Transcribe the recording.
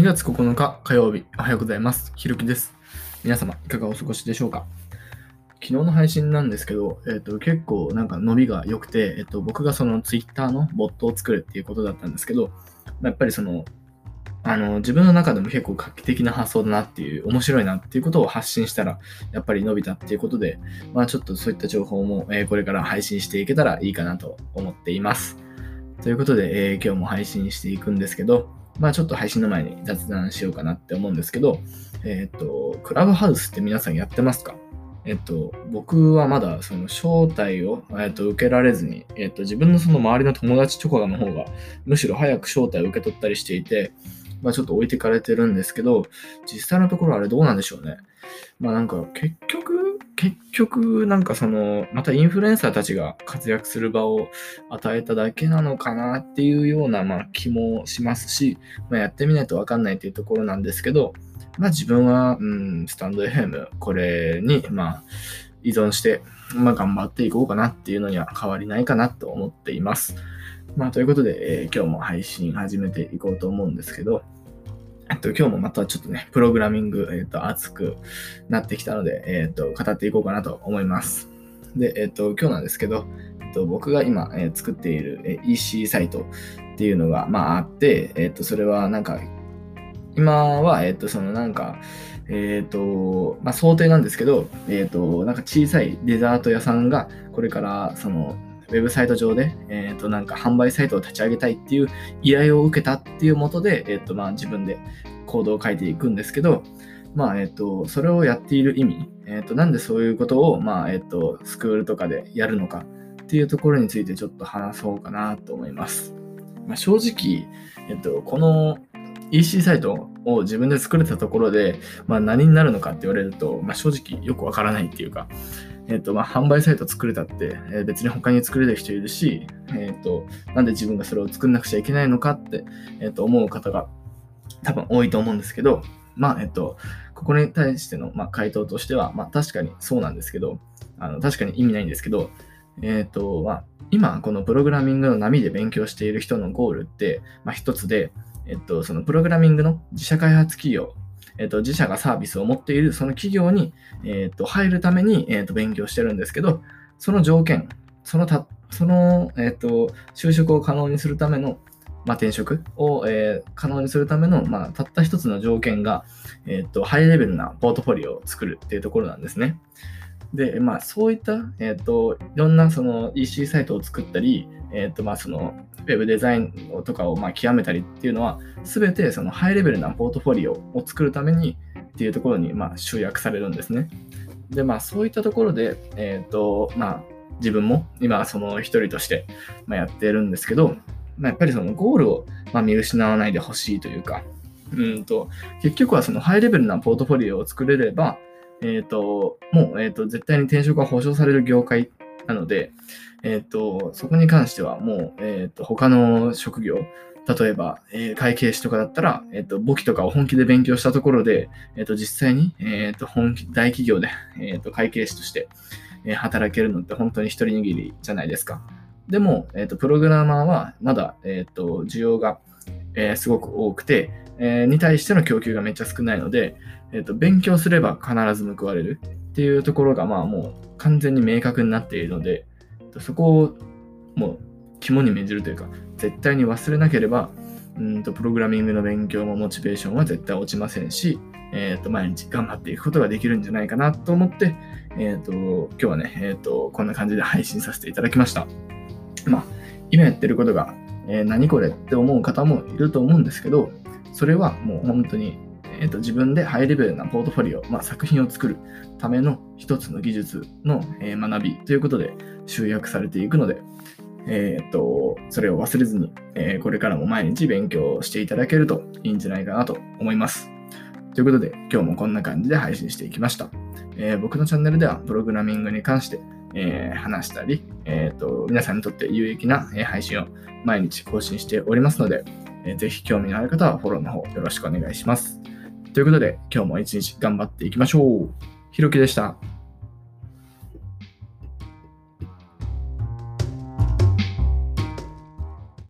2月9日火曜日、おはようございます。ひろきです。皆様、いかがお過ごしでしょうか？昨日の配信なんですけど、えっ、と、結構なんか伸びが良くて、えっ、と、僕がその Twitter のボットを作るっていうことだったんですけど、やっぱりその、あの、自分の中でも結構画期的な発想だなっていう、面白いなっていうことを発信したら、やっぱり伸びたっていうことで、まあちょっとそういった情報も、えーこれから配信していけたらいいかなと思っています。ということで、え今日も配信していくんですけど、まあちょっと配信の前に雑談しようかなって思うんですけど、えっ、と、クラブハウスって皆さんやってますか？えっと、僕はまだその招待を、えっと、受けられずに、えっと、自分のその周りの友達とかの方が、むしろ早く招待を受け取ったりしていて、まあちょっと置いてかれてるんですけど、実際のところあれどうなんでしょうね。まあなんか結局、結局なんかその、またインフルエンサーたちが活躍する場を与えただけなのかなっていうようなまあ気もしますし、まあ、やってみないとわかんないっていうところなんですけど、まあ自分は、うん、スタンド FM、これに、まあ、依存して、まあ頑張っていこうかなっていうのには変わりないかなと思っています。まあということで、えー今日も配信始めていこうと思うんですけど、えっと、今日もまたちょっとね、プログラミング、えっと、熱くなってきたので、えっと、語っていこうかなと思います。で、えっと、今日なんですけど、えっと、僕が今、えー作っているえー EC サイトっていうのが、まあ、あって、えっと、それはなんか、今は、えっと、そのなんか、えっと、まあ、想定なんですけど、えっと、なんか小さいデザート屋さんが、これから、その、ウェブサイト上で、えっと、なんか販売サイトを立ち上げたいっていう依頼を受けたっていうもとで、えっと、まあ、自分でコードを書いていくんですけど、まあ、えっと、それをやっている意味、えっと、なんでそういうことを、まあ、えっと、スクールとかでやるのかっていうところについてちょっと話そうかなと思います。まあ、正直、えっと、この EC サイトを自分で作れたところで、まあ、何になるのかって言われると、まあ、正直よくわからないっていうか、えっと、まあ、販売サイト作れたって、えー別に他に作れる人いるし、えっと、なんで自分がそれを作んなくちゃいけないのかって、えっと、思う方が多分多いと思うんですけど、まあ、えっと、ここに対しての、まあ、回答としては、まあ、確かにそうなんですけど、あの確かに意味ないんですけど、えっと、まあ、今、このプログラミングの波で勉強している人のゴールって、まあ、一つで、えっと、そのプログラミングの自社開発企業、えっと、自社がサービスを持っているその企業に、えっと、入るために、えっと、勉強してるんですけど、その条件、そのた、その、えっと、就職を可能にするための、まあ、転職を、え可能にするための、まあ、たった一つの条件が、えっと、ハイレベルなポートフォリオを作るっていうところなんですね。で、まあ、そういった、えっ、と、いろんなその EC サイトを作ったり、えっ、と、まあ、その、ウェブデザインとかをまあ極めたりっていうのは、すべてそのハイレベルなポートフォリオを作るためにっていうところにまあ集約されるんですね。で、まあ、そういったところで、えっ、と、まあ、自分も今その一人としてまあやってるんですけど、まあ、やっぱりそのゴールをまあ見失わないでほしいというか、うんと、結局はそのハイレベルなポートフォリオを作れれば、えっ、と、もう、えっ、と、絶対に転職が保証される業界なので、えっ、と、そこに関してはもう、えっ、と、他の職業、例えば、えー会計士とかだったら、えっ、と、簿記とかを本気で勉強したところで、えっ、と、実際に、えっ、と、本気、大企業で、えっ、と、会計士として、えー働けるのって本当に一人握りじゃないですか。でも、えっ、と、プログラマーはまだ、えっ、と、需要が、えーすごく多くて、えーに対しての供給がめっちゃ少ないので、えっ、と、勉強すれば必ず報われるっていうところが、まあもう完全に明確になっているので、そこをもう肝に銘じるというか、絶対に忘れなければ、うんとプログラミングの勉強もモチベーションは絶対落ちませんし、えっと毎日頑張っていくことができるんじゃないかなと思って、えっと今日はね、えっとこんな感じで配信させていただきました。まあ、今やってることが、えー何これって思う方もいると思うんですけど、それはもう本当に、えー、と自分でハイレベルなポートフォリオ、まあ、作品を作るための一つの技術の、えー学びということで集約されていくので、えー、とそれを忘れずに、えーこれからも毎日勉強していただけるといいんじゃないかなと思います。ということで、今日もこんな感じで配信していきました。えー僕のチャンネルではプログラミングに関して、えー話したり、えーと、皆さんにとって有益な、え配信を毎日更新しておりますので、えーぜひ興味のある方はフォローの方よろしくお願いします。ということで、今日も一日頑張っていきましょう。ひろきでした。